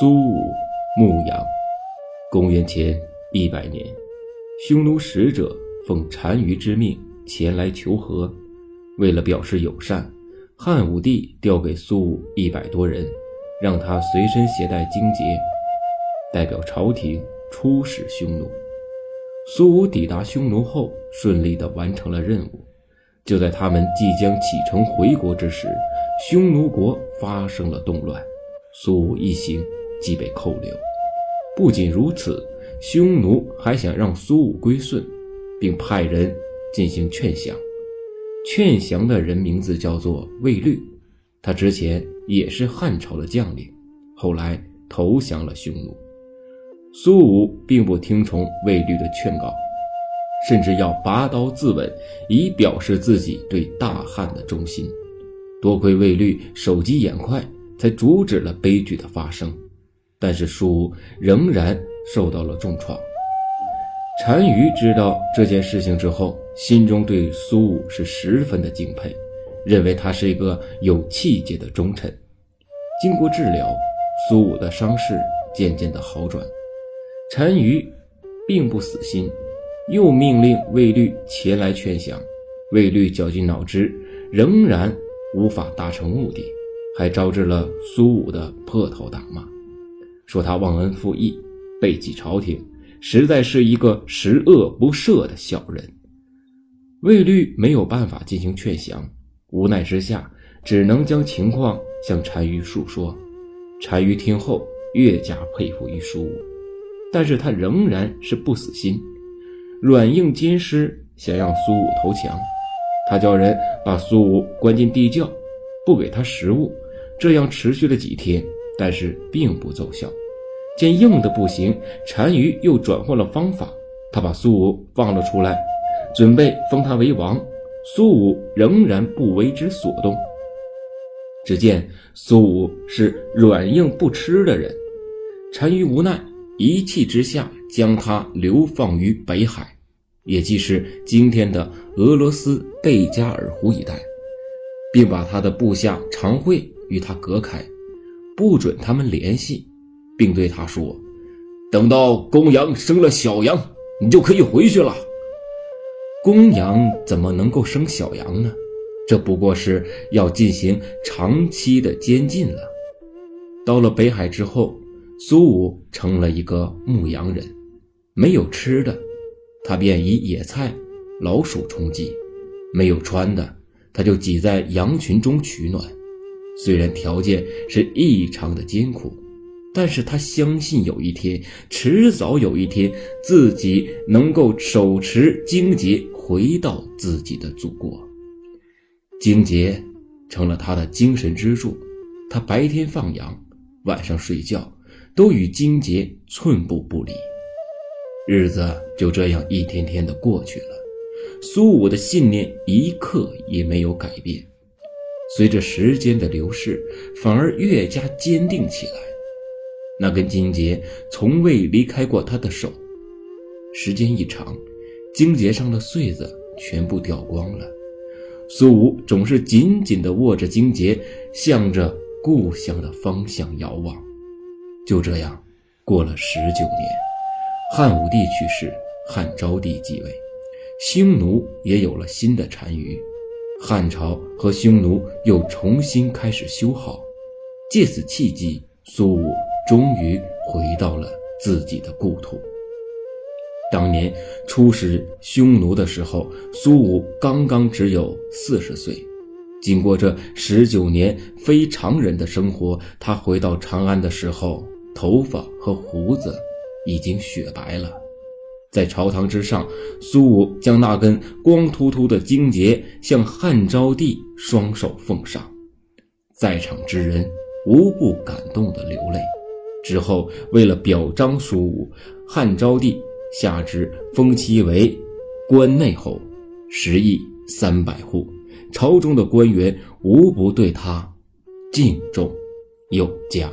苏武牧羊。公元前一百年，匈奴使者奉单于之命前来求和。为了表示友善，汉武帝调给苏武一百多人，让他随身携带荆节，代表朝廷出使匈奴。苏武抵达匈奴后，顺利地完成了任务。就在他们即将启程回国之时，匈奴国发生了动乱，苏武一行。即被扣留。不仅如此，匈奴还想让苏武归顺，并派人进行劝降。劝降的人名字叫做卫律，他之前也是汉朝的将领，后来投降了匈奴。苏武并不听从卫律的劝告，甚至要拔刀自刎，以表示自己对大汉的忠心。多亏卫律手疾眼快，才阻止了悲剧的发生。但是苏武仍然受到了重创。单于知道这件事情之后，心中对苏武是十分的敬佩，认为他是一个有气节的忠臣。经过治疗，苏武的伤势渐渐的好转。单于并不死心，又命令卫律前来劝降。卫律绞尽脑汁，仍然无法达成目的，还招致了苏武的破头大骂。说他忘恩负义、背弃朝廷，实在是一个十恶不赦的小人。卫律没有办法进行劝降，无奈之下，只能将情况向单于述说。单于听后越加佩服于苏武，但是他仍然是不死心，软硬兼施，想让苏武投降。他叫人把苏武关进地窖，不给他食物，这样持续了几天。但是并不奏效，见硬的不行，单于又转换了方法，他把苏武放了出来，准备封他为王。苏武仍然不为之所动。只见苏武是软硬不吃的人，单于无奈，一气之下将他流放于北海，也即是今天的俄罗斯贝加尔湖一带，并把他的部下常惠与他隔开。不准他们联系，并对他说：“等到公羊生了小羊，你就可以回去了。”公羊怎么能够生小羊呢？这不过是要进行长期的监禁了。到了北海之后，苏武成了一个牧羊人，没有吃的，他便以野菜、老鼠充饥；没有穿的，他就挤在羊群中取暖。虽然条件是异常的艰苦，但是他相信有一天，迟早有一天，自己能够手持荆棘回到自己的祖国。荆棘成了他的精神支柱，他白天放羊，晚上睡觉，都与荆棘寸步不离。日子就这样一天天的过去了，苏武的信念一刻也没有改变。随着时间的流逝，反而越加坚定起来。那根金节从未离开过他的手。时间一长，荆节上的穗子全部掉光了。苏武总是紧紧地握着荆节，向着故乡的方向遥望。就这样，过了十九年，汉武帝去世，汉昭帝继位，匈奴也有了新的单于。汉朝和匈奴又重新开始修好，借此契机，苏武终于回到了自己的故土。当年出使匈奴的时候，苏武刚刚只有四十岁。经过这十九年非常人的生活，他回到长安的时候，头发和胡子已经雪白了。在朝堂之上，苏武将那根光秃秃的荆节向汉昭帝双手奉上，在场之人无不感动的流泪。之后，为了表彰苏武，汉昭帝下旨封其为关内侯，食邑三百户，朝中的官员无不对他敬重有加。